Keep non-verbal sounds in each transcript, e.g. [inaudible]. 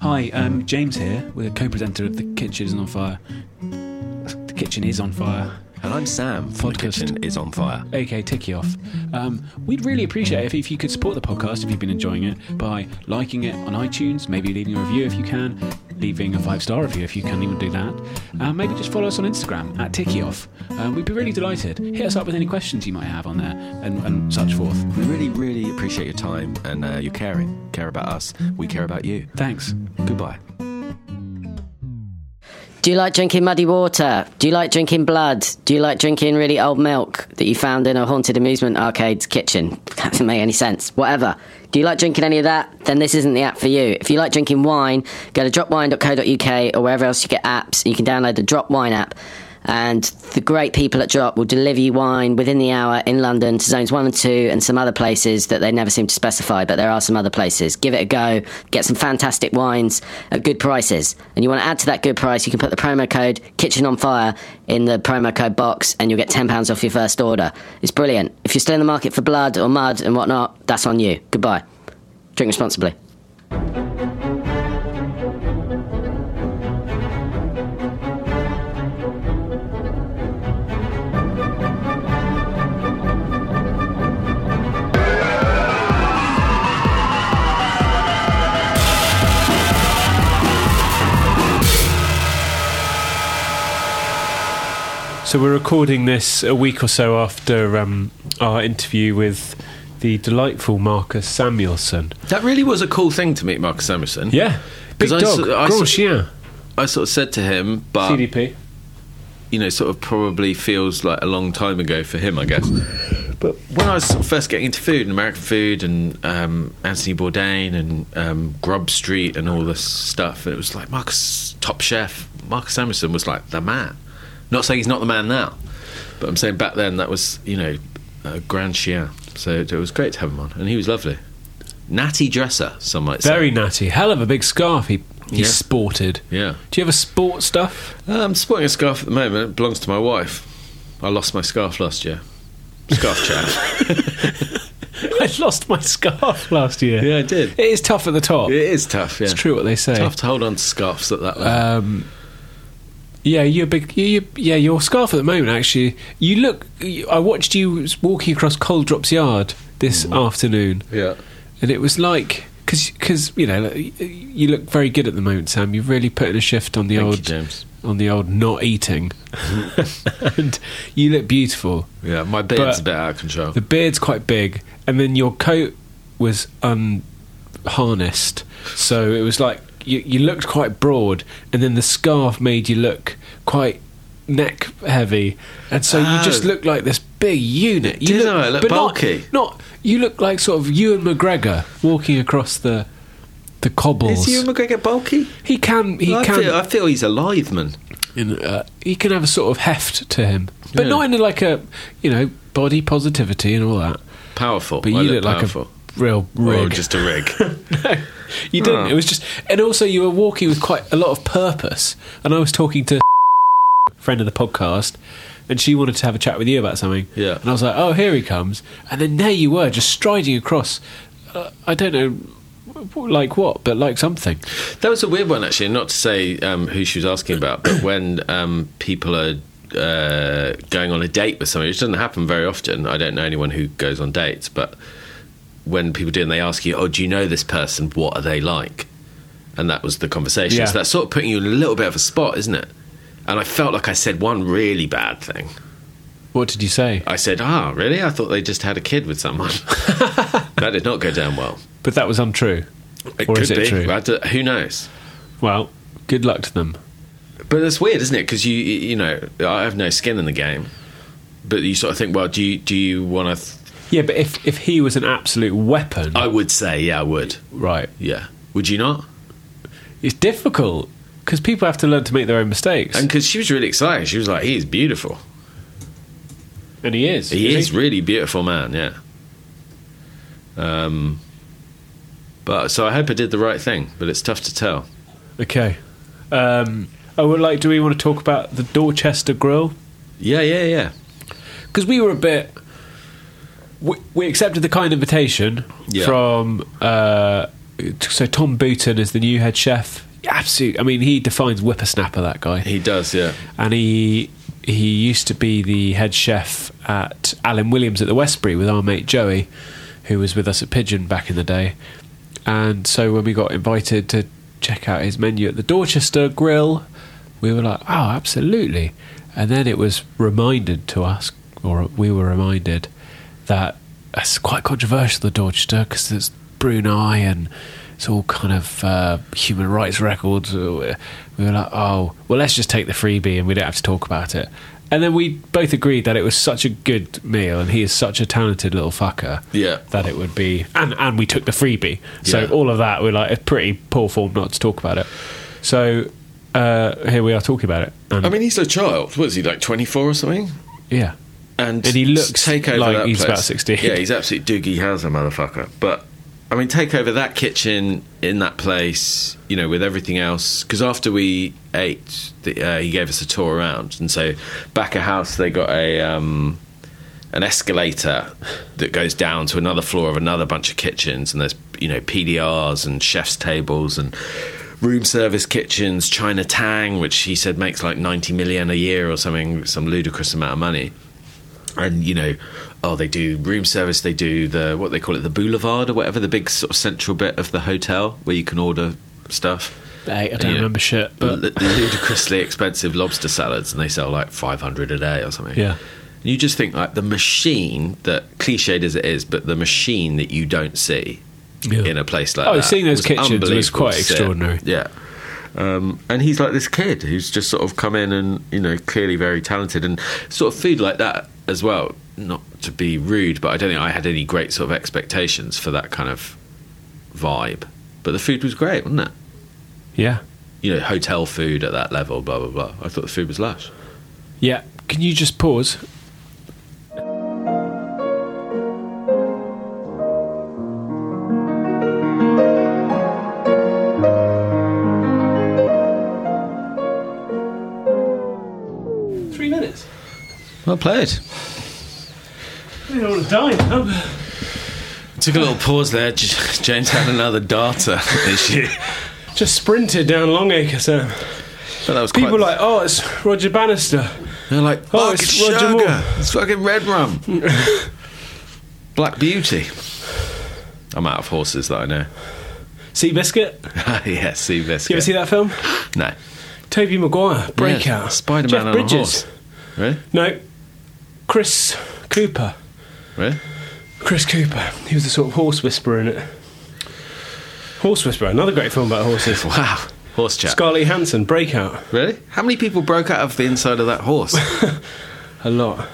Hi, um, James here. We're co-presenter of The Kitchen is on Fire. The Kitchen is on Fire. And I'm Sam. from The kitchen is on fire. aka TickyOff. Um, we'd really appreciate it if, if you could support the podcast if you've been enjoying it by liking it on iTunes, maybe leaving a review if you can, leaving a five star review if you can even do that. Uh, maybe just follow us on Instagram at TickyOff. Uh, we'd be really delighted. Hit us up with any questions you might have on there and, and such forth. We really, really appreciate your time and uh, your caring. Care about us. We care about you. Thanks. Goodbye. Do you like drinking muddy water? Do you like drinking blood? Do you like drinking really old milk that you found in a haunted amusement arcade's kitchen? [laughs] That doesn't make any sense. Whatever. Do you like drinking any of that? Then this isn't the app for you. If you like drinking wine, go to dropwine.co.uk or wherever else you get apps. You can download the Drop Wine app. And the great people at Drop will deliver you wine within the hour in London to zones one and two and some other places that they never seem to specify, but there are some other places. Give it a go. Get some fantastic wines at good prices. And you want to add to that good price, you can put the promo code Kitchen on Fire in the promo code box and you'll get £10 off your first order. It's brilliant. If you're still in the market for blood or mud and whatnot, that's on you. Goodbye. Drink responsibly. So we're recording this a week or so after um, our interview with the delightful Marcus Samuelsson. That really was a cool thing to meet Marcus Samuelsson. Yeah, big 'Cause I dog, s- I grand s- I sort of said to him, but CDP. you know, sort of probably feels like a long time ago for him, I guess. But when I was sort of first getting into food and American food and um, Anthony Bourdain and um, Grub Street and all this stuff, it was like Marcus, top chef, Marcus Samuelsson was like the man. Not saying he's not the man now, but I'm saying back then that was, you know, a grand chien. So it was great to have him on, and he was lovely. Natty dresser, some might say. Very natty. Hell of a big scarf he, he Yeah. sported. Yeah. Do you ever sport stuff? Uh, I'm sporting a scarf at the moment. It belongs to my wife. I lost my scarf last year. Scarf chat. [laughs] [laughs] I lost my scarf last year. Yeah, I did. It is tough at the top. it is tough. Yeah. It's true what they say. Tough to hold on to scarves at that level. Um, yeah, you're big. You, you, yeah, your scarf at the moment. Actually, you look. I watched you walking across Coal Drops Yard this Mm. afternoon, yeah. and it was like because you know you look very good at the moment, Sam. You've really put in a shift on the Thank old you, James. on the old not eating, [laughs] and you look beautiful. Yeah, my beard's But a bit out of control. The beard's quite big, and then your coat was unharnessed, so it was like you, you looked quite broad, and then the scarf made you look quite neck heavy, and so you just Oh. looked like this big unit. You Did I? I look but bulky. Not, you look like sort of Ewan McGregor walking across the the cobbles. is Ewan McGregor bulky? he can he I, can feel, I feel he's a lithe man. in, uh, he can have a sort of heft to him, but Yeah. not in like a you know body positivity and all that. Powerful. But I you look like a real rig. Or just a rig. [laughs] no, you didn't. Oh. It was just, and also you were walking with quite a lot of purpose. And I was talking to a [laughs] friend of the podcast, and she wanted to have a chat with you about something. Yeah. And I was like, oh, here he comes. And then there you were, just striding across. Uh, I don't know, like what, but like something. That was a weird one, actually. Not to say um, who she was asking about, but when um, people are uh, going on a date with somebody, which doesn't happen very often. I don't know anyone who goes on dates, but when people do, and they ask you, "Oh, do you know this person? What are they like?" And that was the conversation. Yeah. So that's sort of putting you in a little bit of a spot, isn't it? And I felt like I said one really bad thing. What did you say? I said, "Ah, really? I thought they just had a kid with someone." [laughs] that did not go down well. But that was untrue. It Or could is it be. true? Who knows? Well, good luck to them. But it's weird, isn't it? Because you you know I have no skin in the game, but you sort of think, well, do you do you want to? Th- Yeah, but if, if he was an absolute weapon, I would say, yeah, I would. right, Yeah, would you not? it's difficult because people have to learn to make their own mistakes. And because she was really excited, she was like, "He is beautiful. And he is. He is really beautiful, man. Yeah." Um, but so I hope I did the right thing, but it's tough to tell. Okay. Um, I would like. Do we want to talk about the Dorchester Grill? Yeah, yeah, yeah. Because we were a bit. We, we accepted the kind invitation Yeah. from uh, so Tom Booton is the new head chef. Absolute. I mean, he defines whippersnapper. That guy. He does, yeah. and he he used to be the head chef at Alyn Williams at the Westbury with our mate Joey, who was with us at Pigeon back in the day. And so when we got invited to check out his menu at the Dorchester Grill, we were like, "Oh, absolutely!" And then it was reminded to us, or we were reminded that it's quite controversial the Dorchester because it's Brunei and it's all kind of uh, human rights records. We were like, oh, well, let's just take the freebie and we don't have to talk about it. And then we both agreed that it was such a good meal and he is such a talented little fucker Yeah. that it would be. And, and we took the freebie. So Yeah. all of that, we're like, it's pretty poor form not to talk about it. So uh, here we are talking about it. I mean, he's a child. What is he, like 24 or something? yeah. And, And he looks take over like he's place. about 16. Yeah, he's absolutely Doogie Howser motherfucker. But I mean, take over that kitchen in that place, you know, with everything else. Because after we ate, the, uh, he gave us a tour around, and so back of house they got a um, an escalator that goes down to another floor of another bunch of kitchens, and there's you know PDRs and chefs' tables and room service kitchens, China Tang, which he said makes like 90 million a year or something, some ludicrous amount of money and you know, oh, they do room service. They do the what they call it, the boulevard or whatever, the big sort of central bit of the hotel where you can order stuff. Hey, I don't Yeah. remember shit, but ludicrously expensive lobster salads, and they sell like five hundred a day or something. Yeah. And you just think like the machine that cliched as it is, but the machine that you don't see Yeah. in a place like Oh, that. Oh, seeing those was kitchens was quite extraordinary. Yeah. Um, and he's like this kid who's just sort of come in and you know clearly very talented and sort of food like that as well. Not to be rude, but I don't think I had any great sort of expectations for that kind of vibe. But the food was great, wasn't it? yeah. You know, hotel food at that level, blah blah blah. I thought the food was lush. Yeah. Can you just pause? Well played. I don't want to die now. Took a little pause there. J- James had another data [laughs] issue. Just sprinted down Longacre, Sam. But that was People quite, are like, oh, it's Roger Bannister. They're like, Oh, it's it's, Roger sugar. Moore." It's fucking red rum. [laughs] Black Beauty. I'm out of horses that I know. Seabiscuit. yes, see this. You ever see that film? No. Tobey Maguire, Breakout. Spider-Man Jeff on a horse. Really? No, Chris Cooper. Really? Chris Cooper. He was the sort of horse whisperer in it. Horse Whisperer, another great film about horses. [laughs] Wow. Horse chat. Scarlett Hansen, Breakout. Really? How many people broke out of the inside of that horse? [laughs] A lot.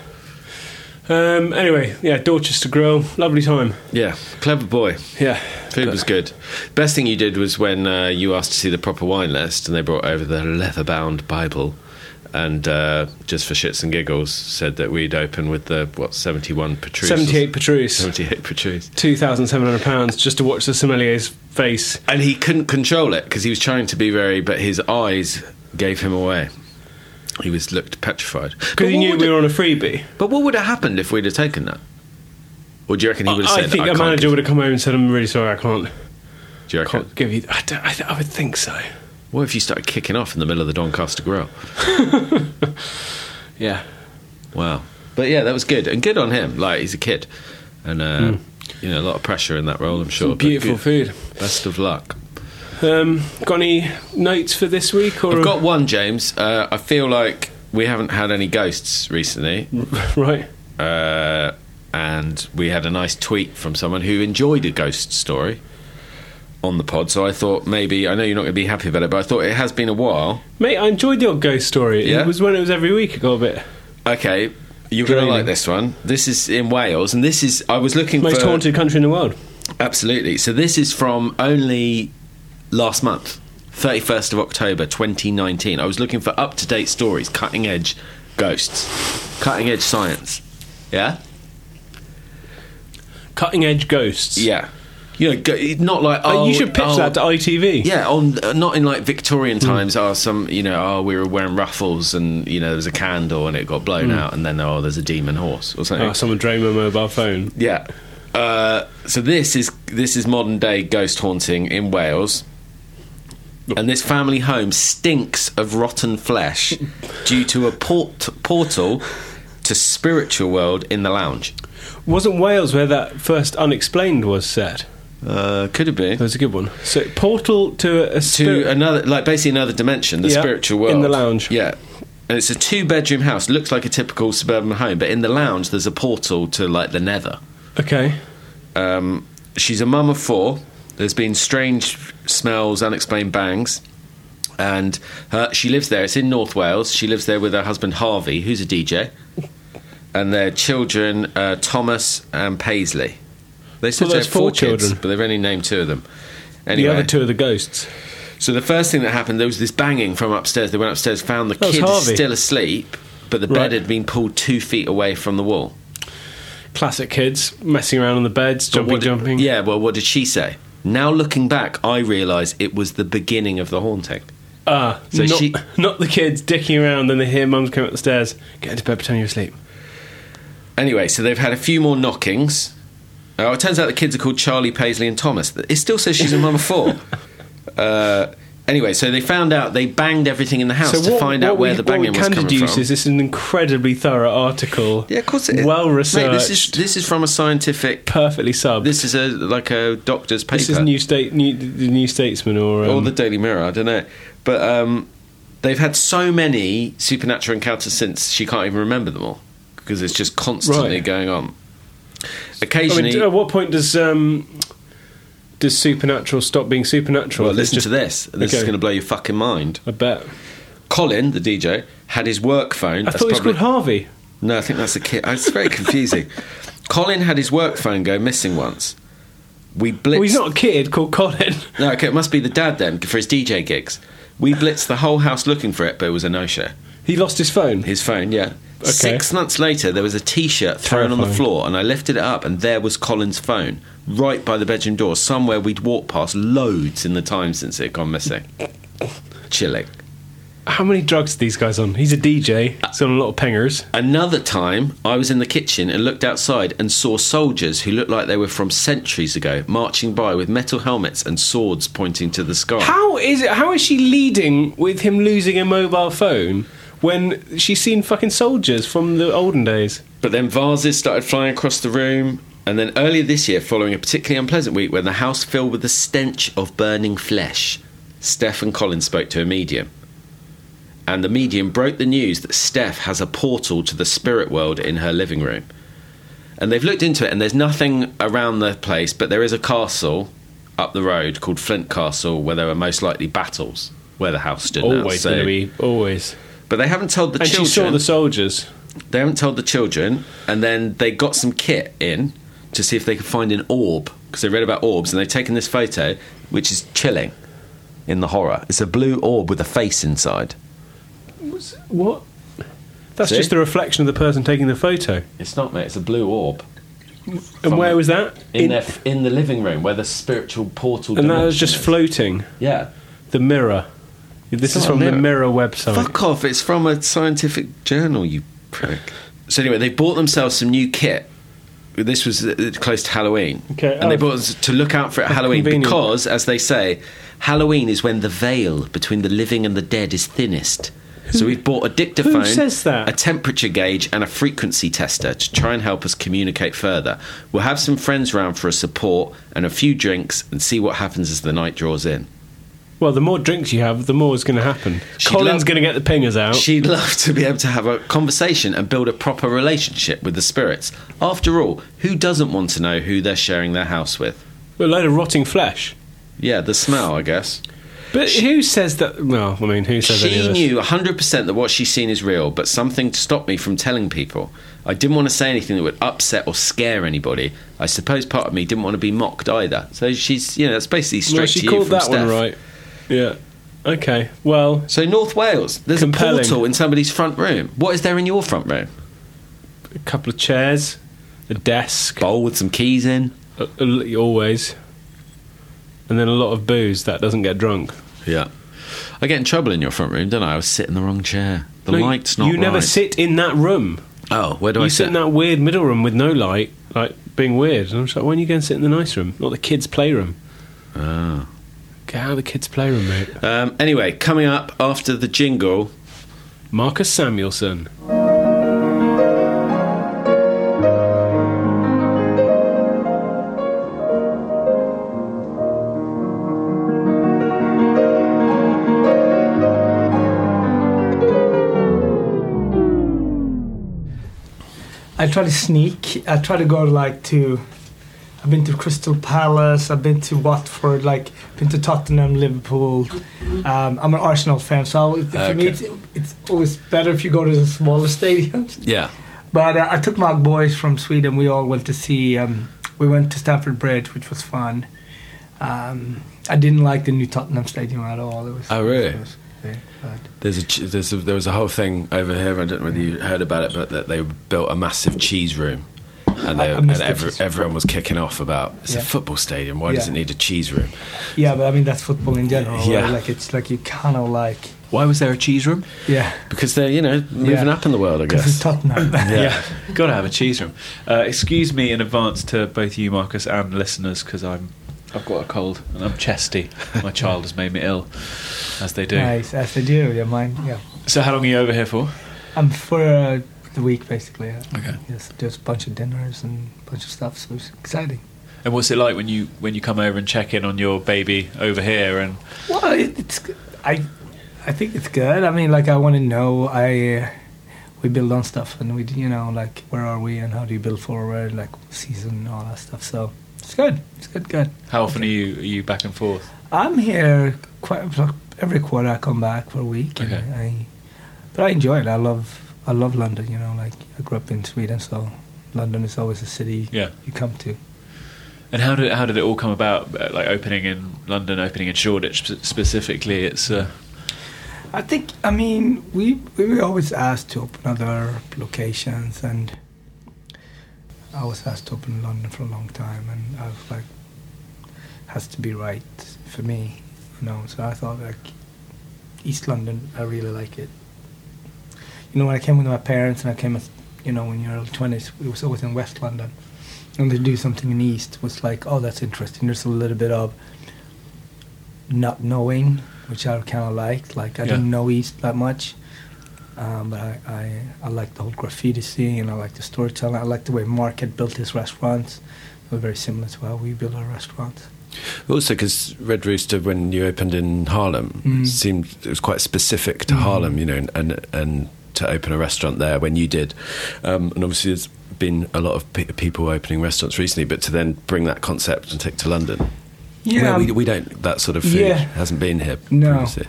Um, anyway, yeah, Dorchester Grill, lovely time. yeah. Clever boy. Yeah, Food was good. Best thing you did was when uh, you asked to see the proper wine list, and they brought over the leather-bound Bible, and uh, just for shits and giggles, said that we'd open with the what seventy-one Petrus, or seventy-eight Petrus, seventy-eight Petrus, two thousand seven hundred pounds just to watch the sommelier's face. and he couldn't control it because he was trying to be very, but his eyes gave him away. He was looked petrified Because he knew we were on a freebie. But what would have happened if we'd have taken that? Or do you reckon he would have said? I think I a can't manager would have come over and said, "I'm really sorry, I can't, Do you reckon? can't give you." I, don't, I, th- I would think so. What if you started kicking off in the middle of the Doncaster Grill? [laughs] Yeah, Wow. But yeah, that was good, and good on him. Like he's a kid, and uh, you know a lot of pressure in that role. I'm sure. but beautiful food. Best of luck. Um, got any notes for this week? Or I've got one, James. Uh, I feel like we haven't had any ghosts recently, [laughs] right. uh, and we had a nice tweet from someone who enjoyed a ghost story on the pod. So I thought maybe I know you're not going to be happy about it, but I thought it has been a while. Mate, I enjoyed your ghost story. Yeah? It was when it was every week. It got a bit Okay, you're going to like this one. This is in Wales, and this is I was looking for most for haunted country in the world. Absolutely. So this is from only last month, 31st of October 2019. I was looking for up to date stories, cutting edge ghosts, cutting edge science. Yeah? Cutting edge ghosts. Yeah. You know, go, not like Oh, you should pitch oh, that to ITV. Yeah, on uh, not in like Victorian Hmm. times. Oh, some you know, oh, we were wearing ruffles, and you know, there was a candle, and it got blown out, and then oh, there's a demon horse or something. Oh, someone drove my mobile phone. Yeah. Uh, So this is this is modern day ghost haunting in Wales. And this family home stinks of rotten flesh [laughs] due to a port- portal to spiritual world in the lounge. Wasn't Wales where that first unexplained was set? Uh, could it be That was a good one. So portal to a to another, like basically another dimension, the Yeah, spiritual world in the lounge. Yeah, and it's a two-bedroom house. Looks like a typical suburban home, but in the lounge there's a portal to like the nether. Okay. Um, she's a mum of four. There's been strange smells, unexplained bangs, and her, she lives there. It's in North Wales. She lives there with her husband Harvey, who's a DJ, and their children uh, Thomas and Paisley. They said Well, they there's had four, four kids, children. but they've only named two of them. Anyway, The other two are the ghosts. so the first thing that happened, there was this banging from upstairs. They went upstairs, found the That kid still asleep, but the bed Right. had been pulled two feet away from the wall. Classic kids messing around on the beds, jumping, did- jumping. Yeah, well, what did she say? Now looking back, I realise it was the beginning of the haunting. Ah, So not, she- [laughs] not the kids dicking around then they hear mum's coming up the stairs. Get into bed, pretend you're asleep. Anyway, so they've had a few more knockings. Oh, it turns out the kids are called Charlie, Paisley, and Thomas. It still says she's a mum of four. [laughs] Uh, anyway, so they found out they banged everything in the house to find out where we, the what we banging was can coming deduce from. is this is an incredibly thorough article. yeah, of course it is. Well Mate, researched. this is this is from a scientific. perfectly sub. This is a like a doctor's paper. This is New State, New, the New Statesman, or, um, or the Daily Mirror. I don't know, but um, they've had so many supernatural encounters since she can't even remember them all because it's just constantly Right. going on. I mean, at what point does um, does supernatural stop being supernatural? well, listen just- to this. This is going to blow your fucking mind. I bet. Colin, the DJ, had his work phone. I that's thought it was probably- called Harvey. No, I think that's a kid. It's very confusing. [laughs] Colin had his work phone go missing once. We blitzed. Well, he's not a kid called Colin. [laughs] No, okay, it must be the dad then for his DJ gigs. We blitzed the whole house looking for it, but it was a no-show. He lost his phone. His phone, yeah. Okay. Six months later, there was a T-shirt thrown on the floor, and I lifted it up, and there was Colin's phone right by the bedroom door, somewhere we'd walked past loads in the time since it had gone missing. Chilling. How many drugs are these guys on? He's a DJ. He's on a lot of pengers. Another time, I was in the kitchen and looked outside and saw soldiers who looked like they were from centuries ago marching by with metal helmets and swords pointing to the sky. How is it? How is she leading with him losing a mobile phone when she's seen fucking soldiers from the olden days? But then vases started flying across the room. And then earlier this year, following a particularly unpleasant week when the house filled with the stench of burning flesh, Steph and Colin spoke to a medium. And the medium broke the news that Steph has a portal to the spirit world in her living room. And they've looked into it, and there's nothing around the place, but there is a castle up the road called Flint Castle where there were most likely battles where the house stood now. Always So- going be always. But they haven't told the And children she saw the soldiers. they haven't told the children, and then they got some kit in to see if they could find an orb because they read about orbs, and they've taken this photo, which is chilling in the horror. It's a blue orb with a face inside. What? That's See? just the reflection of the person taking the photo. It's not, mate. It's a blue orb. And where the- was that? In, their, in the living room where the spiritual portal. and that was just floating. Yeah. The mirror. This It's is not a from the mirror. Mirror website. Fuck off! It's from a scientific journal, you prick. So anyway, they bought themselves some new kit. This was uh, close to Halloween, Okay, and they oh. bought us to look out for it at Halloween convenient. because, as they say, Halloween is when the veil between the living and the dead is thinnest. So we've bought a dictaphone, says that? a temperature gauge, and a frequency tester to try and help us communicate further. We'll have some friends round for a support and a few drinks, and see what happens as the night draws in. Well, the more drinks you have, the more is going to happen. She'd Colin's love- going to get the pingers out. She'd love to be able to have a conversation and build a proper relationship with the spirits. After all, who doesn't want to know who they're sharing their house with? a load of rotting flesh. Yeah, the smell, I guess. But who says that? Well, I mean, who says any of She this? knew 100% that what she's seen is real, but something stopped me from telling people. I didn't want to say anything that would upset or scare anybody. I suppose part of me didn't want to be mocked either. So she's, you know, that's basically straight Well, she to you called from that Steph. one right. Yeah. Okay. Well, So North Wales, there's Compelling. a portal in somebody's front room. What is there in your front room? a couple of chairs, a desk, Bowl with some keys in. a- a- always, and then a lot of booze that doesn't get drunk. Yeah. I get in trouble in your front room, don't I? I was sitting in the wrong chair. The No, light's not You never right. sit in that room. Oh, where do I you sit sit? in that weird middle room with no light, like being weird. And I was like, "When are you going to sit in the nice room, not the kids' playroom? Ah. Get out of the kids' playroom, mate." Um, anyway, coming up after the jingle, Marcus Samuelsson. I try to sneak. I try to go like to. I've been to Crystal Palace. I've been to Watford. Like been to Tottenham, Liverpool. Um, I'm an Arsenal fan, so for me, it's, it's always better if you go to the smaller stadiums. [laughs] yeah, But uh, I took my boys from Sweden. We all went to see. Um, we went to Stamford Bridge, which was fun. Um, I didn't like the new Tottenham Stadium at all. It was. Oh, really? was bad. there's a, there's a there was a whole thing over here. I don't know whether you heard about it, but that they built a massive cheese room, and, they, I- I and every, everyone was kicking off about it's a football stadium. Why does it need a cheese room? Yeah, but I mean that's football in general. Yeah. Like it's like you kind of like Why was there a cheese room? yeah. Because they're you know moving Yeah. up in the world, I Because it's guess. Tottenham. [laughs] [laughs] Yeah, [laughs] got to have a cheese room. Uh, excuse me in advance to both you, Marcus, and listeners, because I'm I've got a cold and I'm chesty. My child has made me ill, as they do. Nice, as they do. Yeah, mine. Yeah, So how long are you over here for? I'm for uh, the week basically. Yeah. Okay. Yes, there's a bunch of dinners and a bunch of stuff, so it's exciting. And what's it like when you when you come over and check in on your baby over here? And Well, it, it's I think it's good. I mean, like I want to know. I uh, we build on stuff, and we you know like where are we and how do you build forward, like season and all that stuff. So it's good. It's good. Good. how often are you are you back and forth? I'm here quite every quarter. I come back for a week, and Okay. I, but I enjoy it. I love I love London. You know, like I grew up in Sweden, so London is always a city Yeah. you come to. And how did how did it all come about? Uh, Like opening in London, opening in Shoreditch specifically. It's uh, I think I mean we we were always asked to open other locations, and I was asked to open in London for a long time, and I was like, has to be right for me, you know. So I thought like East London, I really like it. You know, when I came with my parents, and I came, as, you know, in your early twenties, it was always in West London, and to do something in East was like, oh, that's interesting. There's a little bit of not knowing, which I kind of liked. Like I Yeah. didn't know East that much, um, but I, I I liked the whole graffiti scene, and I liked the storytelling. I liked the way Mark had built his restaurants. They were very similar to how we build our restaurants. Also, because Red Rooster, when you opened in Harlem, Mm. seemed it was quite specific to Mm. Harlem, you know, and and to open a restaurant there when you did, um, and obviously there's been a lot of pe- people opening restaurants recently, but to then bring that concept and take to London, where we, we don't that sort of food Yeah. hasn't been here No. previously.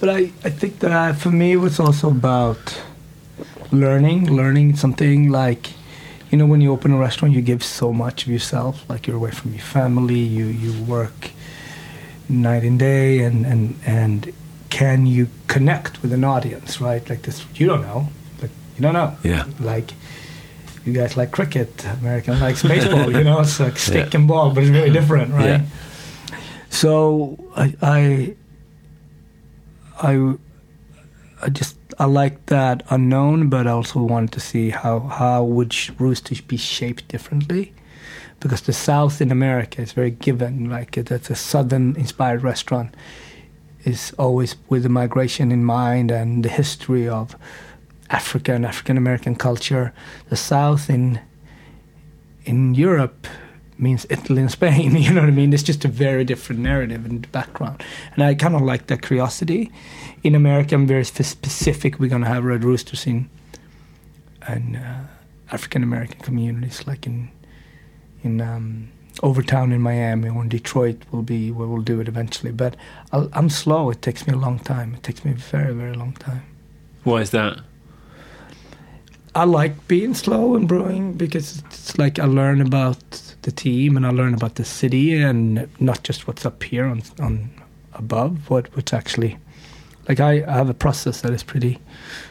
But I, I think that for me it was also about learning, learning something like, you know, when you open a restaurant, you give so much of yourself. Like you're away from your family, you, you work night and day, and, and, and can you connect with an audience, right? Like this, you don't know. Like, you don't know. Yeah. Like, you guys like cricket, American likes baseball, you [laughs] know, it's like stick Yeah. and ball, but it's very different, right? Yeah. So I, I, I, I just I like that unknown, but I also wanted to see how how would sh- Rooster be shaped differently, because the South in America is very given. Like it's a Southern inspired restaurant, is always with the migration in mind and the history of Africa and African American culture. The South in in Europe means Italy and Spain. [laughs] You know what I mean? It's just a very different narrative and background. And I kind of like that curiosity. In America, I'm very specific. We're going to have Red Roosters in and uh, African American communities, like in in um, Overtown in Miami or in Detroit. Will be where we'll do it eventually. But I'll, I'm slow. It takes me a long time. It takes me a very very long time. why is that? I like being slow and brewing because it's like I learn about the team and I learn about the city and not just what's up here on on above, what what's actually like I, I have a process that is pretty.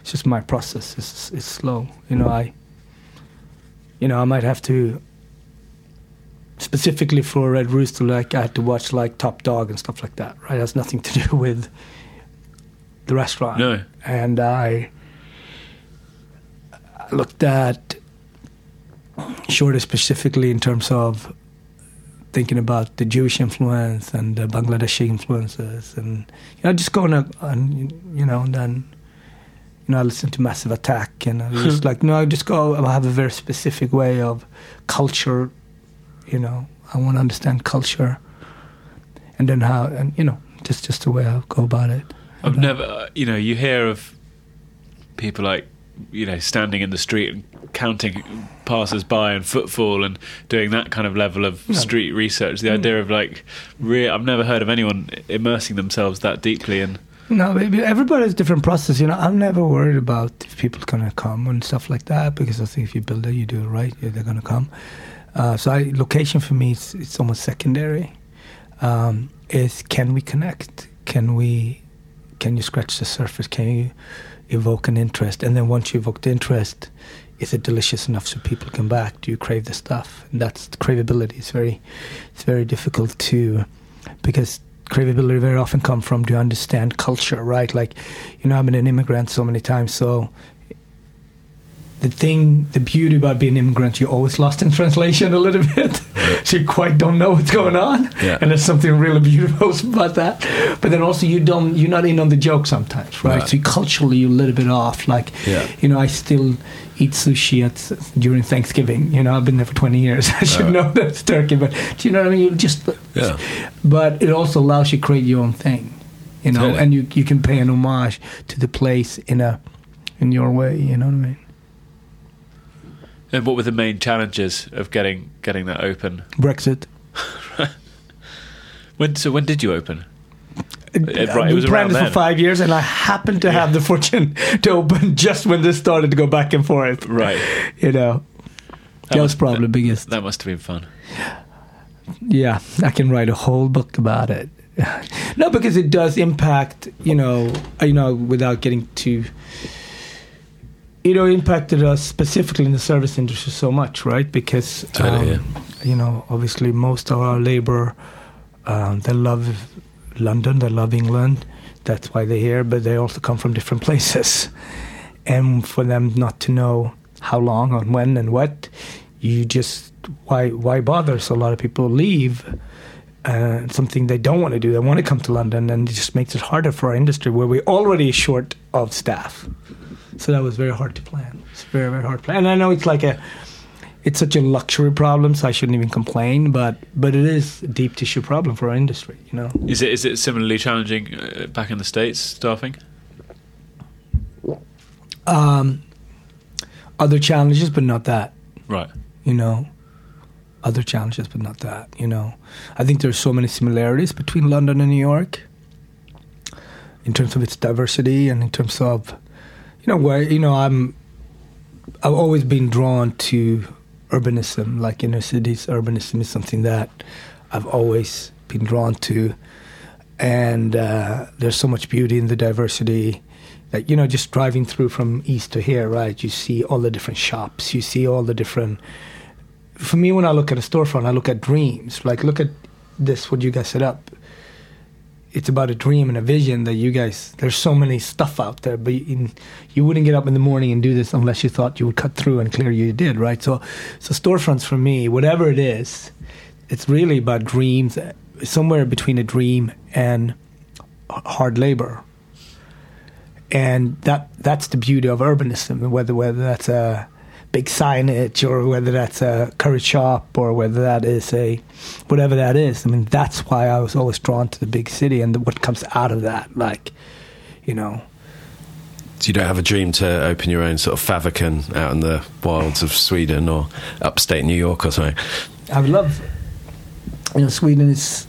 It's just my process is is slow. You know I. You know I might have to. Specifically for Red Rooster, like I had to watch like Top Boy and stuff like that. Right, it has nothing to [laughs] do with the restaurant No. and I looked at Shorter specifically in terms of thinking about the Jewish influence and the Bangladeshi influences, and you know, just going up and you know, and then you know, I listen to Massive Attack, and I [laughs] just like no, I just go. I have a very specific way of culture. You know, I want to understand culture, and then how, and you know, just just the way I go about it. I've And, uh, never, uh, you know, you hear of people like, you know, standing in the street and counting passers-by and footfall and doing that kind of level of No. street research. Mm. The idea of like, re- I've never heard of anyone immersing themselves that deeply in. No, maybe everybody has different process. You know, I'm never worried about if people gonna come and stuff like that because I think if you build it, you do it right, yeah, they're gonna come. Uh, so I, location for me, it's, it's almost secondary. Um, is can we connect? Can we? Can you scratch the surface? Can you evoke an interest? And then once you evoke the interest, is it delicious enough so people come back? Do you crave the stuff? And that's craveability. It's very, it's very difficult to, because craveability very often come from do you understand culture, right? Like, you know, I've been an immigrant so many times, so the thing, the beauty about being an immigrant, you're always lost in translation a little [laughs] bit. so you quite don't know what's going on. Yeah. And there's something really [laughs] beautiful about that. But then also you don't, you're not in on the joke sometimes, right? Right. So culturally you're a little bit off. Like, Yeah. you know, I still eat sushi at during Thanksgiving. You know, I've been there for 20 years. [laughs] I should Right. know that's turkey, but do you know what I mean? You just, Yeah. but it also allows you to create your own thing, you know, and you you can pay an homage to the place in a in your way. You know what I mean? And what were the main challenges of getting getting that open? Brexit. [laughs] When so when did you open? Uh, it, right, it was we planned around it for five years, and I happened to have the fortune [laughs] to open [laughs] just when this started to go back and forth. Right. You know, That that was must- probably the biggest. That must have been fun. Yeah, I can write a whole book about it. no, because it does impact. You know, uh, you know, without getting too. You know, it impacted us specifically in the service industry so much, right? Because Totally, um, you know, obviously, most of our labor, um, they love London, they love England. That's why they're here, but they also come from different [laughs] places. And for them not to know how long and when and what, you just why why bother? So a lot of people leave. Uh, something they don't want to do. They want to come to London, and it just makes it harder for our industry where we're already short of staff. So that was very hard to plan. It's very very hard to plan. And I know it's like a, it's such a luxury problem, so I shouldn't even complain. But but it is a deep tissue problem for our industry. You know. Is it is it similarly challenging uh, back in the states staffing? Um, other challenges, but not that. Right. you know other challenges but not that you know i think there's so many similarities between london and new york in terms of its diversity and in terms of you know where you know i'm i've always been drawn to urbanism like inner cities. Urbanism is something that i've always been drawn to. And uh, there's so much beauty in the diversity that you know just driving through from east to here right you see all the different shops you see all the different for me when i look at a storefront i look at dreams. Like look at this what you guys set up it's about a dream and a vision that you guys there's so many stuff out there but you, you wouldn't get up in the morning and do this unless you thought you would cut through and clear you did right? So so storefronts for me whatever it is it's really about dreams somewhere between a dream and hard labor. And that that's the beauty of urbanism whether whether that's a big signage or whether that's a curry shop or whether that is a whatever that is i mean that's why i was always drawn to the big city and the, what comes out of that like you know So you don't have a dream to open your own sort of Fäviken out in the wilds of Sweden or upstate New York or something? I would love, you know, Sweden is,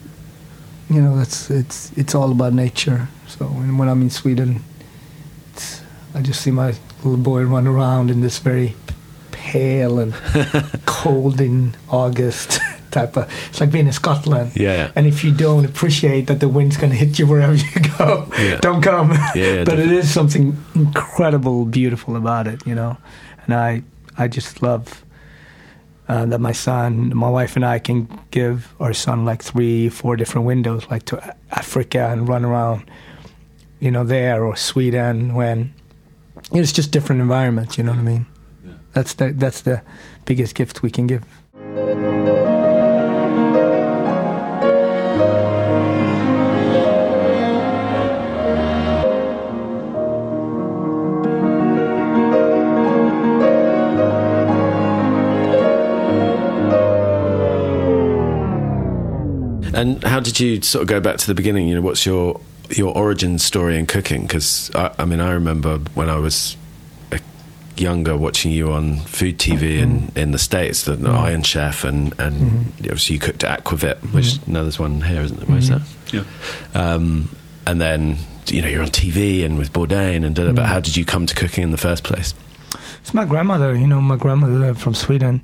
you know, it's it's it's all about nature. So when, when I'm in Sweden, it's, I just see my little boy run around in this very pale and [laughs] cold in August [laughs] type of. It's like being in Scotland. Yeah, yeah. And if you don't appreciate that the wind's going to hit you wherever you [laughs] go, Yeah. don't come. Yeah, but it definitely. is something incredible, beautiful about it, you know. And I, I just love uh, that my son, my wife, and I can give our son like three, four different windows, like to Africa and run around, you know, there or Sweden when it's just different environments. You know what I mean? That's the that's the biggest gift we can give. And how did you sort of go back to the beginning? You know, what's your your origin story in cooking? Because I, I mean, I remember when I was younger watching you on food TV in, mm-hmm. in the states, the mm-hmm. Iron Chef, and and mm-hmm. obviously you cooked at Aquavit, which now there's one here, isn't there? Where's that? Yeah. Um, and then you know you're on TV and with Bourdain and da, da, but how did you come to cooking in the first place? It's my grandmother, you know, my grandmother from Sweden,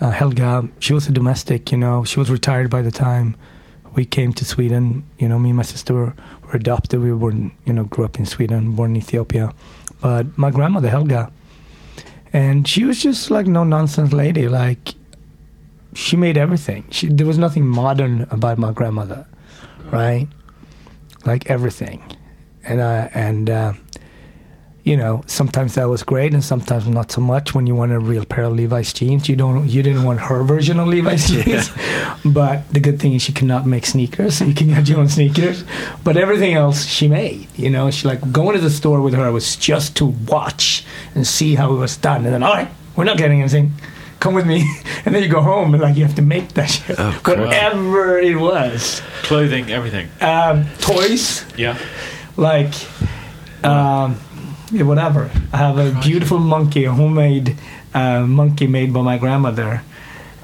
uh, Helga. She was a domestic, you know. She was retired by the time we came to Sweden. You know, me and my sister were, were adopted. We were born, you know, grew up in Sweden, born in Ethiopia. But my grandmother, Helga, and she was just like no nonsense lady. Like she made everything. She, there was nothing modern about my grandmother, right? Like everything, and uh, and. Uh, you know, sometimes that was great, and sometimes not so much. When you want a real pair of Levi's jeans, you don't, you didn't want her version of Levi's jeans. [laughs] But the good thing is she cannot make sneakers, so you can get your own sneakers. But everything else she made, you know, she like going to the store with her was just to watch and see how it was done, and then all right, we're not getting anything. Come with me, [laughs] and then you go home and like you have to make that shit, Oh, whatever it was. Clothing, everything. Um, toys, Yeah. like um, yeah, whatever. I have a beautiful monkey, a homemade uh, monkey made by my grandmother.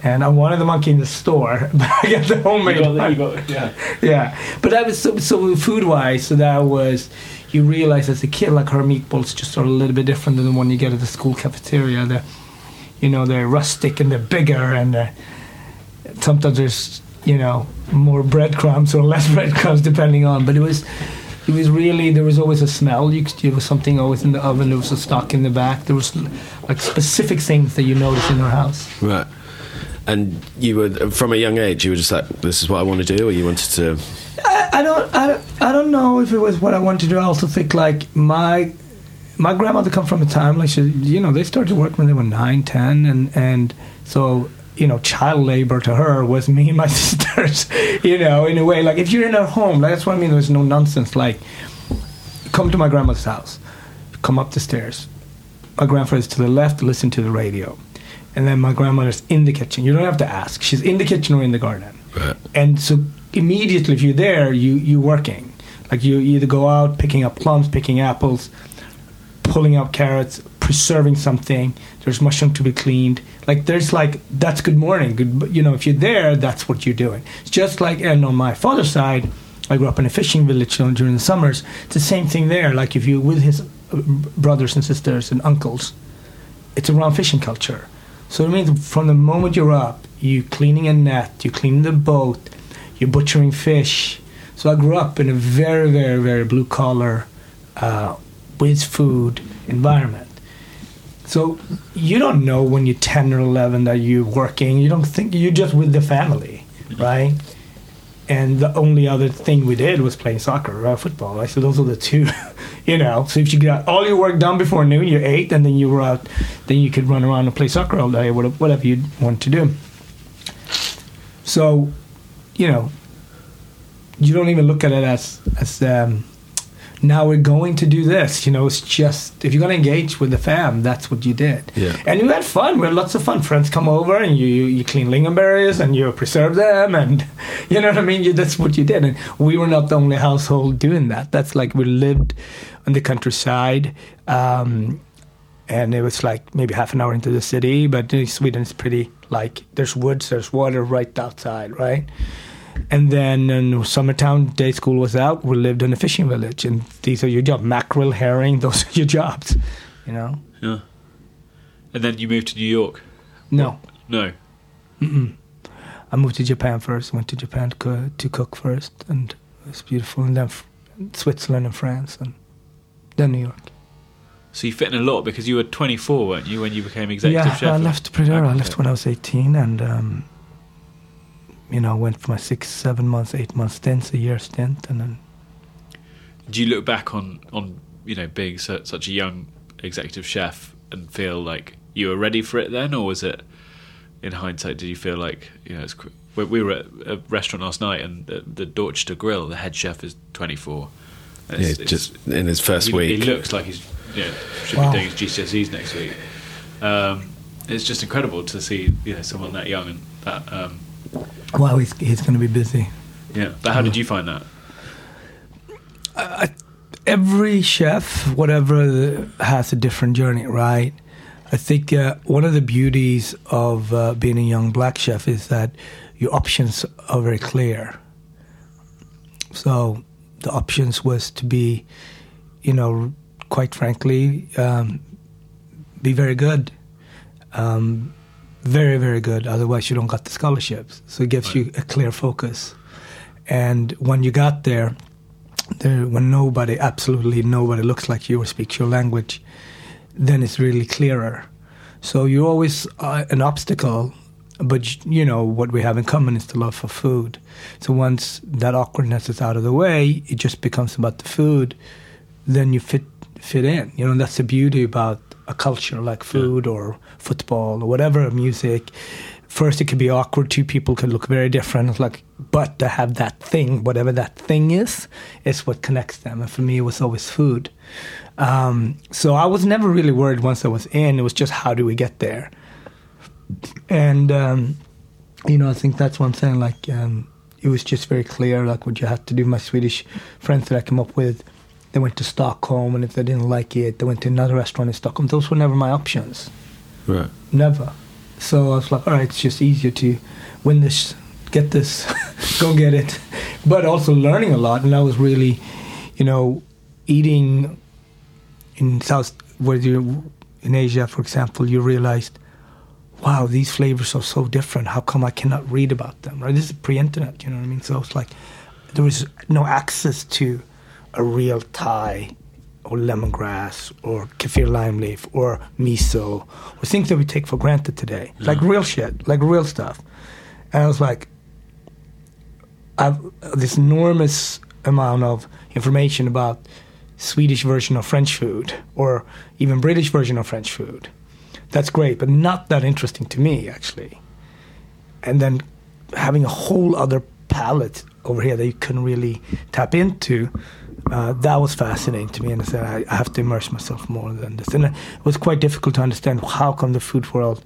And I wanted the monkey in the store, [laughs] but I got the homemade You got, one. you got, yeah. Yeah, but that was so, so food wise. So that was you realize as a kid, like her meatballs just are a little bit different than the one you get at the school cafeteria. They're, you know, they're rustic and they're bigger, and uh, sometimes there's you know more breadcrumbs or less [laughs] breadcrumbs depending on. But it was. It was really there was always a smell. You could, there was something always in the oven. There was a stock in the back. There was like specific things that you notice in her house. Right. And you were from a young age. You were just like, "This is what I want to do," or you wanted to. I, I don't I, don't- I don't know if it was what I wanted to do. I also think like my my grandmother come from a time like she, you know they started work when they were nine, ten, and and so you know child labor to her was me and my [laughs] sisters. You know, in a way, like if you're in her home, like, that's what I mean. There's no nonsense. Like come to my grandmother's house, come up the stairs. My grandfather's to the left, listen to the radio. And then my grandmother's in the kitchen. You don't have to ask. She's in the kitchen or in the garden Right. and so immediately if you're there you you're working like you either go out picking up plums picking apples pulling up carrots preserving something there's mushroom to be cleaned like there's like that's good morning good you know if you're there that's what you're doing it's just like and on my father's side i grew up in a fishing village during the summers it's the same thing there like if you're with his uh, brothers and sisters and uncles it's around fishing culture. So it means from the moment you're up, you're cleaning a net, you're cleaning the boat, you're butchering fish. So I grew up in a very, very, very blue collar, uh, with food environment. So you don't know when you're 10 or 11 that you're working. You don't think you're just with the family, right? And the only other thing we did was playing soccer or football. Right? So those are the two, [laughs] you know. So if you got all your work done before noon, you're eight, and then you were out, then you could run around and play soccer all day, whatever whatever you want to do. So, you know, you don't even look at it as as um, now we're going to do this. You know, it's just if you're going to engage with the fam, that's what you did. Yeah. And you had fun. We had lots of fun. Friends come over and you you, you clean lingonberries and you preserve them, and [laughs] you know what I mean. You, that's what you did. And we were not the only household doing that. That's like we lived on the countryside. Um, and it was like maybe half an hour into the city, but Sweden's pretty like there's woods, there's water right outside, right? And then in summertime, day school was out. We lived in a fishing village, and these are your jobs: mackerel, herring. [laughs] Those are your jobs, you know. Yeah. And then you moved to New York. No, No. I moved to Japan first. Went to Japan to, co- to cook first, and it was beautiful. And then f- Switzerland and France, and then New York. So you fit in a lot because you were 24, weren't you, when you became executive yeah, chef? I left pretty early. I left when I was 18, and um, you know, went for my six, seven months, eight months stints, a year stint, and then Do you look back on, on you know, being su- such a young executive chef and feel like you were ready for it then, or was it in hindsight? Did you feel like you know? It's, qu- we, we were at a restaurant last night, and the, the Dorchester Grill, the head chef is 24. And Yeah, it's- it's- just in his first he, week. he looks like he's you know, should Wow. be doing his GCSEs next week. Um, it's just incredible to see you know someone that young and that. Um, Wow, he's he's going to be busy. yeah, but how did you find that? every chef, whatever, has a different journey, right? I think uh, one of the beauties of uh, being a young black chef is that your options are very clear. So the options was to be, you know, quite frankly, um, be very good, um, very very good. Otherwise, you don't got the scholarships. So it gives you a clear focus. And when you got there, there when nobody absolutely nobody looks like you or speaks your language then it's really clearer so you're always uh, an obstacle but you know what we have in common is the love for food so once that awkwardness is out of the way it just becomes about the food then you fit fit in you know that's the beauty about a culture like food or football or whatever music. First it could be awkward. Two people could look very different. It's like but to have that thing whatever that thing is is what connects them. And for me it was always food. Um, so i was never really worried once i was in. It was just how do we get there? And um, you know i think that's what i'm saying. Like um, it was just very clear like what you had to do. My swedish friends that i came up with they went to stockholm and if they didn't like it they went to another restaurant in stockholm those were never my options Right. Never. So I was like, all right, it's just easier to win this, get this, [laughs] go get it. But also learning a lot. And I was really, you know, eating in South, where you, in Asia, for example, you realized, wow, these flavors are so different. How come I cannot read about them? Right? This is pre-internet, you know what I mean? So it's like there was no access to a real Thai or lemongrass or kaffir lime leaf or miso or things that we take for granted today, like real shit, like real stuff. And I was like, I've this enormous amount of information about Swedish version of French food or even British version of French food. That's great, but not that interesting to me actually. And then having a whole other palette over here that you couldn't really tap into, uh, that was fascinating to me. And I said, I, I have to immerse myself more than this. And it was quite difficult to understand how come the food world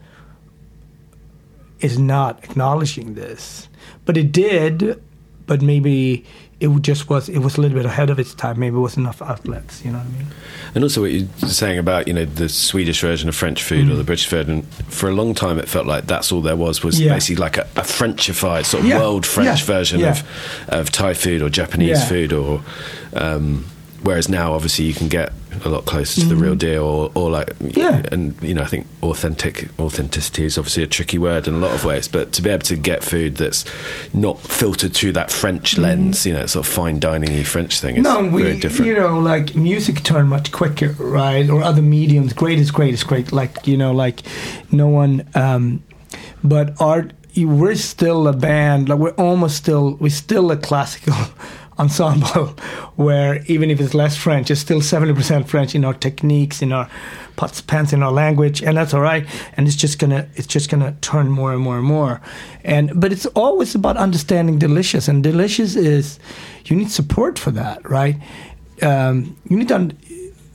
is not acknowledging this. But it did, but maybe it just was, it was a little bit ahead of its time. Maybe it wasn't enough outlets, you know what I mean? And also, what you're saying about you know the Swedish version of French food Mm. or the British version. For a long time, it felt like that's all there was was Yeah. basically like a, a Frenchified sort of Yeah, world French yeah, version of of Thai food or Japanese food or. Um, Whereas now, obviously, you can get a lot closer to the real deal, or, or like, Mm-hmm. Yeah. and you know, I think authentic authenticity is obviously a tricky word in a lot of ways, but to be able to get food that's not filtered through that French lens, you know, sort of fine dining French thing, is Mm-hmm. no, we, very different. you know, like music turned much quicker, right? Or other mediums. Great is great is great. Like you know, like no one. Um, but art, we're still a band. Like we're almost still, we're still a classical [laughs] ensemble, [laughs] where even if it's less French, it's still seventy percent French in our techniques, in our pots, pans, in our language, and that's all right. And it's just gonna, it's just gonna turn more and more and more. And but it's always about understanding delicious, and delicious is you need support for that, right? Um, you need to.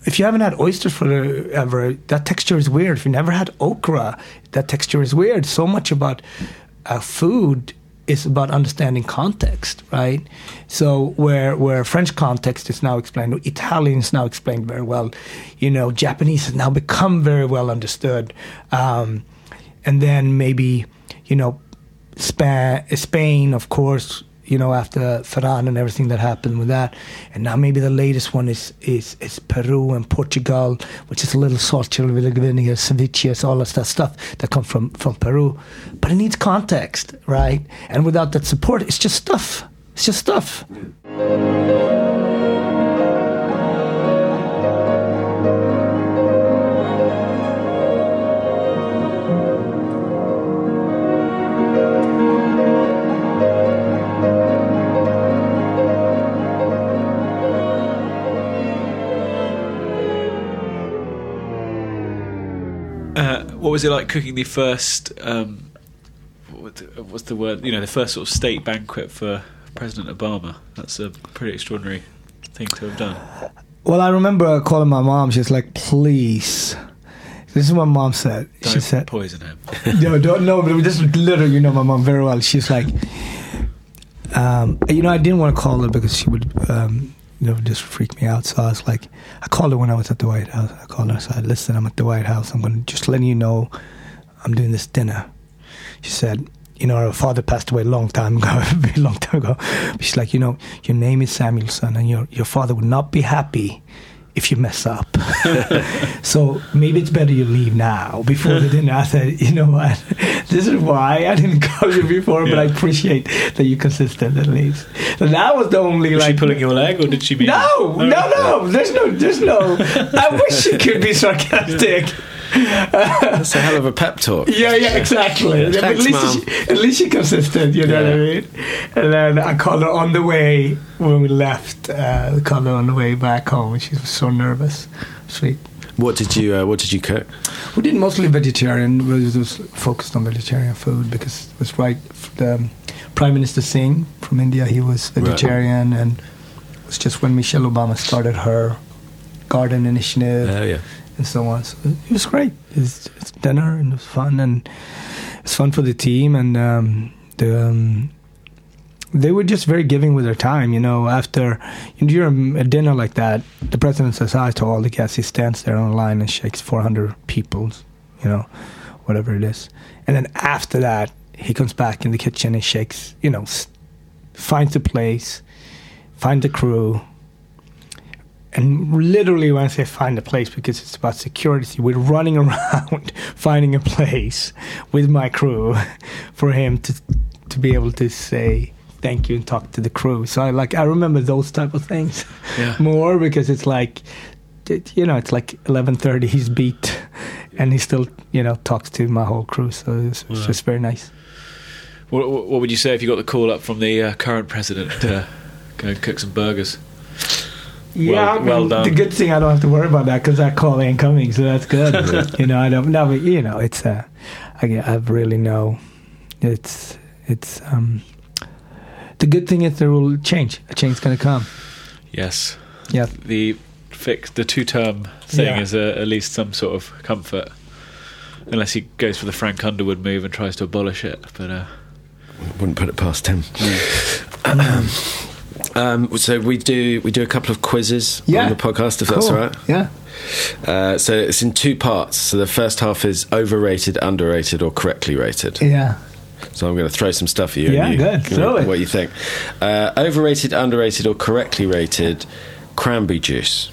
If you haven't had oysters forever, that texture is weird. If you never had okra, that texture is weird. So much about uh, food is about understanding context, right? So where where French context is now explained, Italian is now explained very well. You know, Japanese has now become very well understood, um, and then maybe you know, Spa- Spain, of course. You know, after Ferran and everything that happened with that, and now maybe the latest one is is, is Peru and Portugal, which is a little little vinegar, ceviche, all of that stuff that come from from Peru. But it needs context, right? And without that support, it's just stuff. It's just stuff. What was it like cooking the first? Um, what, what's the word? You know, the first sort of state banquet for President Obama. That's a pretty extraordinary thing to have done. Well, I remember calling my mom. She's like, "Please." This is what mom said. Don't she said, poison him. [laughs] no, don't no, but this is literally, you know, my mom very well. She's like, um, you know, I didn't want to call her because she would, um, you know, just freak me out. So I was like, I called her when I was at the White House. I called her. I said, "Listen, I'm at the White House. I'm going to just letting you know, I'm doing this dinner." She said, "You know, her father passed away a long time ago, [laughs] a very long time ago." She's like, "You know, your name is Samuelsson, and your your father would not be happy." If you mess up, [laughs] so maybe it's better you leave now before the dinner. I said, you know what, [laughs] this is why I didn't [laughs] call you before, but I appreciate that you're consistent at least. So that was the only Was like she pulling your leg, or did she mean? no, no, no. There's no, there's no. I wish she could be sarcastic. That's a hell of a pep talk. Yeah, yeah, exactly. Yeah, but at least, she, at least she consistent. You know what I mean? And then I called her on the way when we left. Uh, I called her on the way back home, and she was so nervous. Sweet. What did you uh, What did you cook? We did mostly vegetarian. It was, focused on vegetarian food because it was right. The um, Prime Minister Singh from India, he was vegetarian, and it was just when Michelle Obama started her garden initiative Oh yeah. And so on. So it was great. It's, dinner and it was fun and it's fun for the team and um, the. Um, they were just very giving with their time, you know. After during a dinner like that, the president says hi to all the guests. He stands there on the line and shakes 400 people, you know, whatever it is. And then after that, he comes back in the kitchen and shakes, you know, finds the place, finds the crew, and literally when I say find a place because it's about security, we're running [laughs] around finding a place with my crew for him to to be able to say thank you and talk to the crew. So I like I remember those type of things Yeah. [laughs] more because it's like it, you know it's like eleven thirty he's beat and he still you know talks to my whole crew. So it's, it's Wow. just very nice. What, what what would you say if you got the call up from the uh, current president to go and cook some burgers? Yeah, Well- I mean, well done. The good thing I don't have to worry about that because that call ain't coming, so that's good. [laughs] you know, I don't. No, but you know, it's. Uh, I, I really know. It's. It's. Um. The good thing is there will change. A change's gonna come. Yes. Yeah. The fix the two term thing Yeah. is uh, at least some sort of comfort. Unless he goes for the Frank Underwood move and tries to abolish it, but uh, Wouldn't put it past him. [clears throat] um, so we do we do a couple of quizzes Yeah. on the podcast if that's Cool. all right. Yeah. Uh, so it's in two parts. So the first half is overrated, underrated, or correctly rated. Yeah. So I'm going to throw some stuff at you. Yeah, and you good. give me Throw it. What you think? Uh, overrated, underrated, or correctly rated cranberry juice.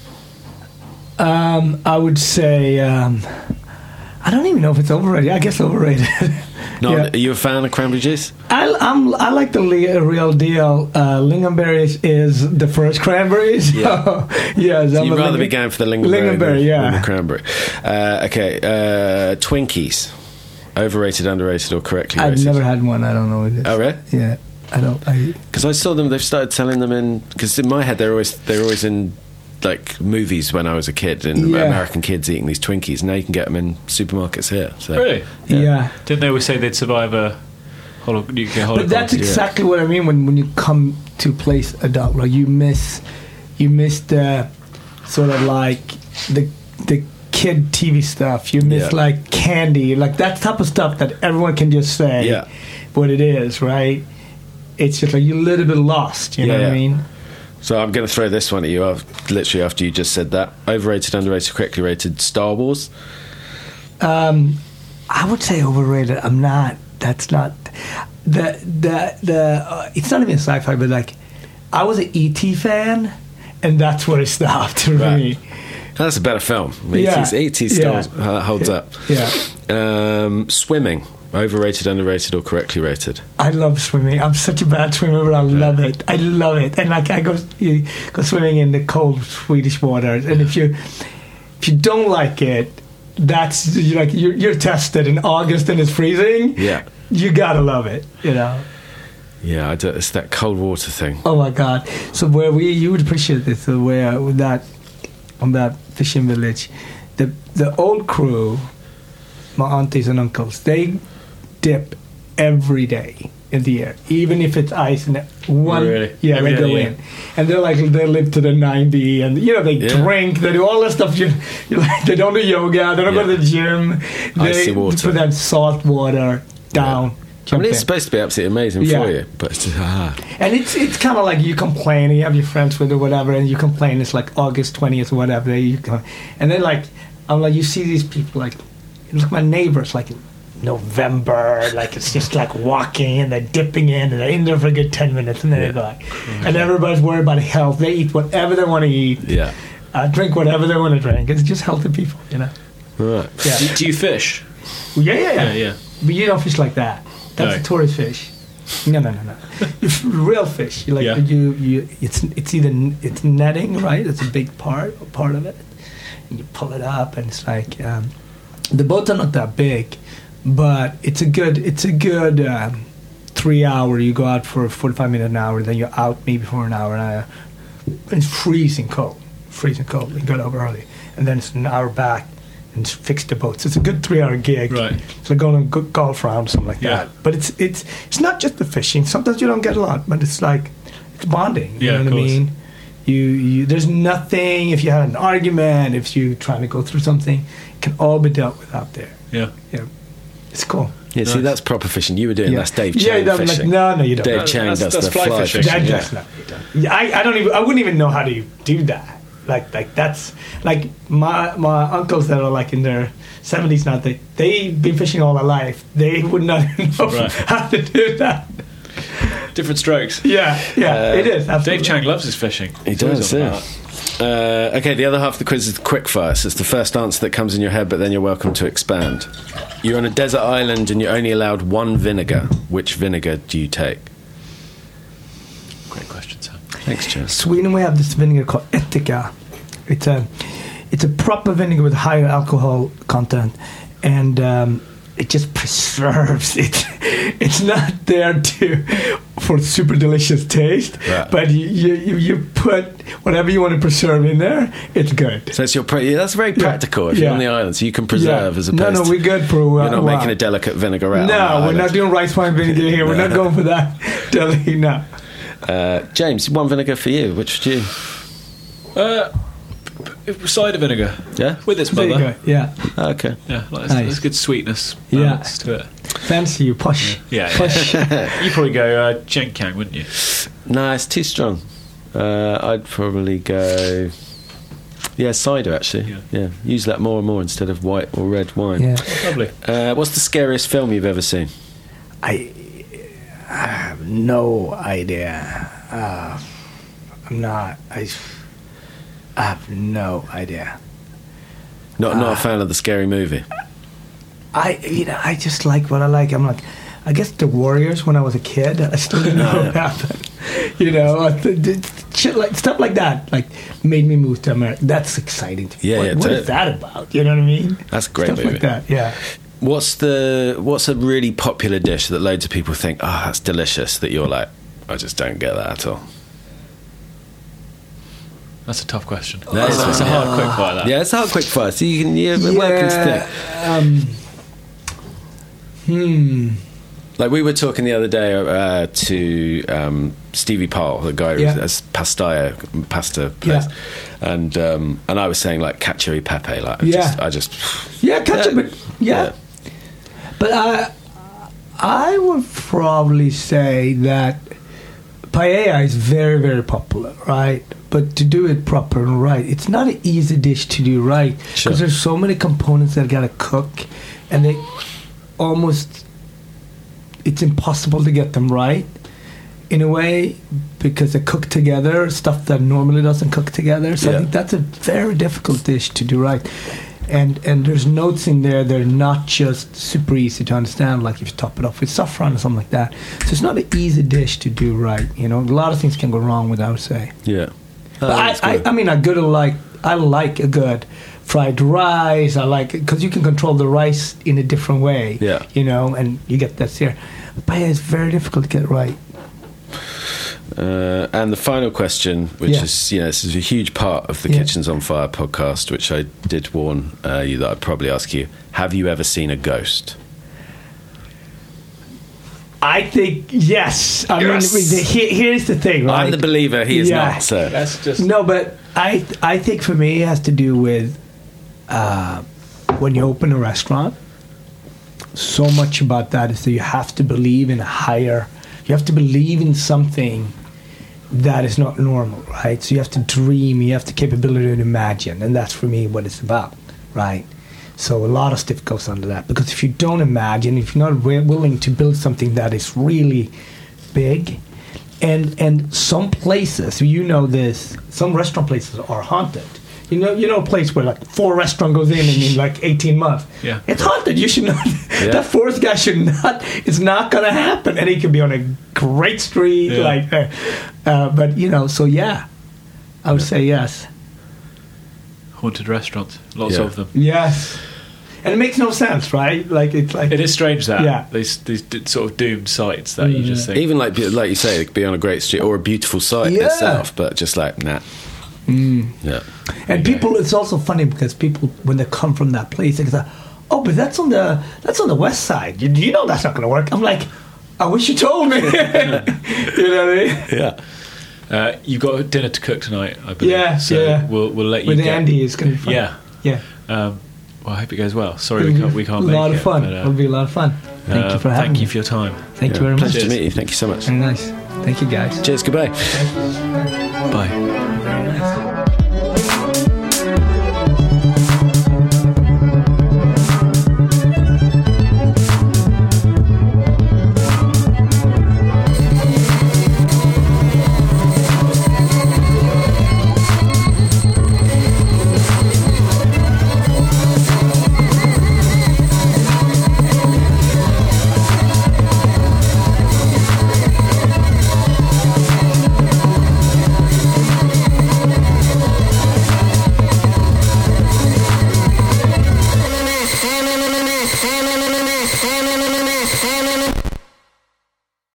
Um. I would say. Um. I don't even know if it's overrated. I guess overrated. [laughs] Not, Yeah. Are you a fan of cranberry juice? I, I'm, I like the li- real deal. Uh, lingonberries is the first cranberries. [laughs] Yeah. [laughs] yes, So I'm you'd rather lingon- be going for the lingonberry, Lingonberry, than, yeah. than the cranberry. Uh, okay, uh, Twinkies. Overrated, underrated, or correctly I've rated? never had one. I don't know what it is. Oh, really? Yeah, I don't. I Because I saw them. They've started selling them in. Because in my head, they're always they're always in like movies when I was a kid and Yeah. American kids eating these Twinkies. Now you can get them in supermarkets here. So really, yeah. didn't they always say they'd survive a holo- nuclear holocaust? But that's exactly what I mean when when you come to place adult. Like you miss, you miss the sort of like the the kid TV stuff. You miss Yeah. like candy, like that type of stuff that everyone can just say Yeah. what it is, right? It's just like you're a little bit lost. You know Yeah, what I mean? So I'm going to throw this one at you. af- Literally after you just said that. Overrated, underrated, correctly rated. Star Wars. Um, I would say overrated. I'm not. That's not the the the. Uh, it's not even sci-fi, but like I was an ET fan, and that's where it stopped for Right. me. That's a better film. Yeah. ET, ET Yeah. still uh, holds up. Yeah, Um, swimming. Overrated, underrated, or correctly rated. I love swimming. I'm such a bad swimmer, but I love it. I love it, and like I go you go swimming in the cold Swedish waters, and if you if you don't like it. That's you're like you're, you're tested in August and it's freezing. Yeah. you gotta love it. You know. Yeah, I do, it's that cold water thing. Oh my god! So where we you would appreciate this uh, where with that on that fishing village, the the old crew, my aunties and uncles, they dip every day in the air, even if it's ice and one. Really? Yeah, Every they day, go yeah. in, and they're like they live to the ninety, and you know they Yeah. drink, they do all that stuff. You, [laughs] like, they don't do yoga, they don't go to the gym. They Icy water. put that salt water down. I mean, it's supposed to be absolutely amazing Yeah. for you, but it's just, ah. And it's it's kind of like you complain, and you have your friends with or whatever, and you complain. It's like August twentieth or whatever. You go, and then like I'm like you see these people like look my neighbors like November, like it's just like walking and they're dipping in and they're in there for a good ten minutes and then they go like, and everybody's worried about health. They eat whatever they want to eat, yeah. uh, drink whatever they want to drink. It's just healthy people, you know. Right. Yeah, Do, do you fish? yeah, yeah, yeah. Yeah, yeah. But you don't fish like that. That's No. a tourist fish. No, no, no, no. [laughs] F- Real fish. You like Yeah. you, you. It's it's either it's netting, right? It's a big part part of it. And you pull it up, and it's like um, the boats are not that big, but it's a good it's a good um, three hour. You go out for forty five minutes an hour, then you're out maybe for an hour and It's freezing cold, freezing cold. You got up early, and then it's an hour back and fix the boats. It's a good three hour gig. Right. So going on a good golf round, something like Yeah. that. But it's it's it's not just the fishing. Sometimes you don't get a lot, but it's like it's bonding. You Yeah, know what I mean? You you there's nothing if you had an argument, if you trying to go through something, it can all be dealt with out there. Yeah. Yeah. It's cool. Yeah, see, that's proper fishing. You were doing yeah. that's Dave yeah, Chang you don't, like, fishing. no, no, you don't. Dave No, Chang that's- does that's the fly fly fishing. fishing. That, yeah. that's not. Yeah, I, I don't even. I wouldn't even know how to do that. Like like that's like my my uncles that are like in their seventies now. They they've been fishing all their life. They would not [laughs] know Right. how to do that. Different strokes. Yeah, yeah, uh, it is. Absolutely. Dave Chang loves his fishing. He does, on yeah. about Uh, okay, the other half of the quiz is quick fire. So it's the first answer that comes in your head, but then you're welcome to expand. You're on a desert island and you're only allowed one vinegar. Which vinegar do you take? Great question, Sam. Thanks, Jess. Sweden, we have this vinegar called Ättika. It's a it's a proper vinegar with higher alcohol content, and um, it just preserves it. [laughs] It's not there to for super delicious taste, Right. but you, you you you put whatever you want to preserve in there. It's good. So it's your pre- yeah, that's very Yeah. practical if you're Yeah. on the island, so you can preserve Yeah. as no, opposed. no, no, we're good for. Uh, You're not wow. making a delicate vinaigrette. No, we're not doing rice wine vinegar here. We're not [laughs] going for that. [laughs] Deli, no. Uh, James, one vinegar for you. Which do you? Uh, p- p- cider vinegar. Yeah. With its There mother. go. Yeah, Okay. Yeah, like, there's, Nice. there's good sweetness Yeah. balance to it. fancy you, push. Yeah, Push. [laughs] yeah. you probably go uh, Chinkiang, wouldn't you? No, it's too strong. Uh, I'd probably go. Yeah, cider actually. Yeah. yeah, use that more and more instead of white or red wine. Yeah. Lovely. Uh, what's the scariest film you've ever seen? I, I have no idea. Uh, I'm not. I, I have no idea. Not not a Ah. fan of the scary movie. I you know I just like what I like. I'm like, I guess the Warriors when I was a kid. I still didn't know [laughs] what happened. You know, I th- th- shit like stuff like that. Like made me move to America. That's exciting to me. Yeah, what, yeah, what is that about? You know what I mean? That's a great stuff movie. like that. Yeah. What's the what's a really popular dish that loads of people think, oh, that's delicious, that you're like, I just don't get that at all. That's a tough question. That That's, is that's a one, hard quick fire. That. Yeah, it's not quick fire, so you can you're welcome to think. Um, hmm. Like we were talking the other day uh, to um, Stevie Parle, the guy Yeah. who has Pastaio pasta place, Yeah. and um, and I was saying like cacio e pepe, like I Yeah. just, I just Yeah, catch Yeah. it, but yeah. But I, I would probably say that paella is very, very popular, right? But to do it proper and right, it's not an easy dish to do right because Sure. there's so many components that gotta cook, and they almost it's impossible to get them right in a way because they cook together stuff that normally doesn't cook together. So Yeah. I think that's a very difficult dish to do right. And and there's notes in there that are not just super easy to understand, like if you top it off with saffron or something like that. So it's not an easy dish to do right. You know, a lot of things can go wrong with, I would say. yeah. Oh, But I, I. I mean, I good like I like a good fried rice. I like because you can control the rice in a different way. Yeah. you know, and you get that here. Paella is very difficult to get right. Uh, and the final question, which Yeah. is, you know, this is a huge part of the Yeah. Kitchens on Fire podcast, which I did warn uh, you that I'd probably ask you. Have you ever seen a ghost? I think yes. I Yes. mean, the- he- here's the thing. Right? I'm the believer, he is Yeah. not, so. That's just No, but I I think for me it has to do with uh, when you open a restaurant. So much about that is that you have to believe in a higher. You have to believe in something that is not normal, right? So you have to dream. You have the capability to imagine, and that's for me what it's about, right? So a lot of stuff goes under that because if you don't imagine, if you're not wi- willing to build something that is really big, and and some places you know this some restaurant places are haunted you know you know a place where like four restaurant goes in in, in like 18 months Yeah. it's haunted you should not [laughs] that fourth guy should not it's not gonna happen and he could be on a great street Yeah. like uh, uh, but you know so yeah i would say yes haunted restaurants. Lots Yeah. of them. yes and it makes no sense right like it's like It is strange that Yeah. these these sort of doomed sites that you just think. Even like like you say, it could be on a great street or a beautiful site Yeah. itself, but just like nah. Yeah. And people, it's also funny because people, when they come from that place, they say, "Oh, but that's on the that's on the west side. You, you know that's not going to work." I'm like, "I wish you told me." [laughs] you know what I mean? Yeah. Uh, you've got dinner to cook tonight, I believe. Yeah, so yeah. We'll we'll let you. With get, Andy, it's going to be fun. Yeah. yeah. Um, well, I hope it goes well. Sorry, we can't we can't a make lot it. of fun. but, uh, It'll be a lot of fun. Thank uh, you for having Thank me. you for your time. Thank you very much. Pleasure to meet you. Thank you so much. Very nice. Thank you, guys. Cheers. Goodbye. Bye.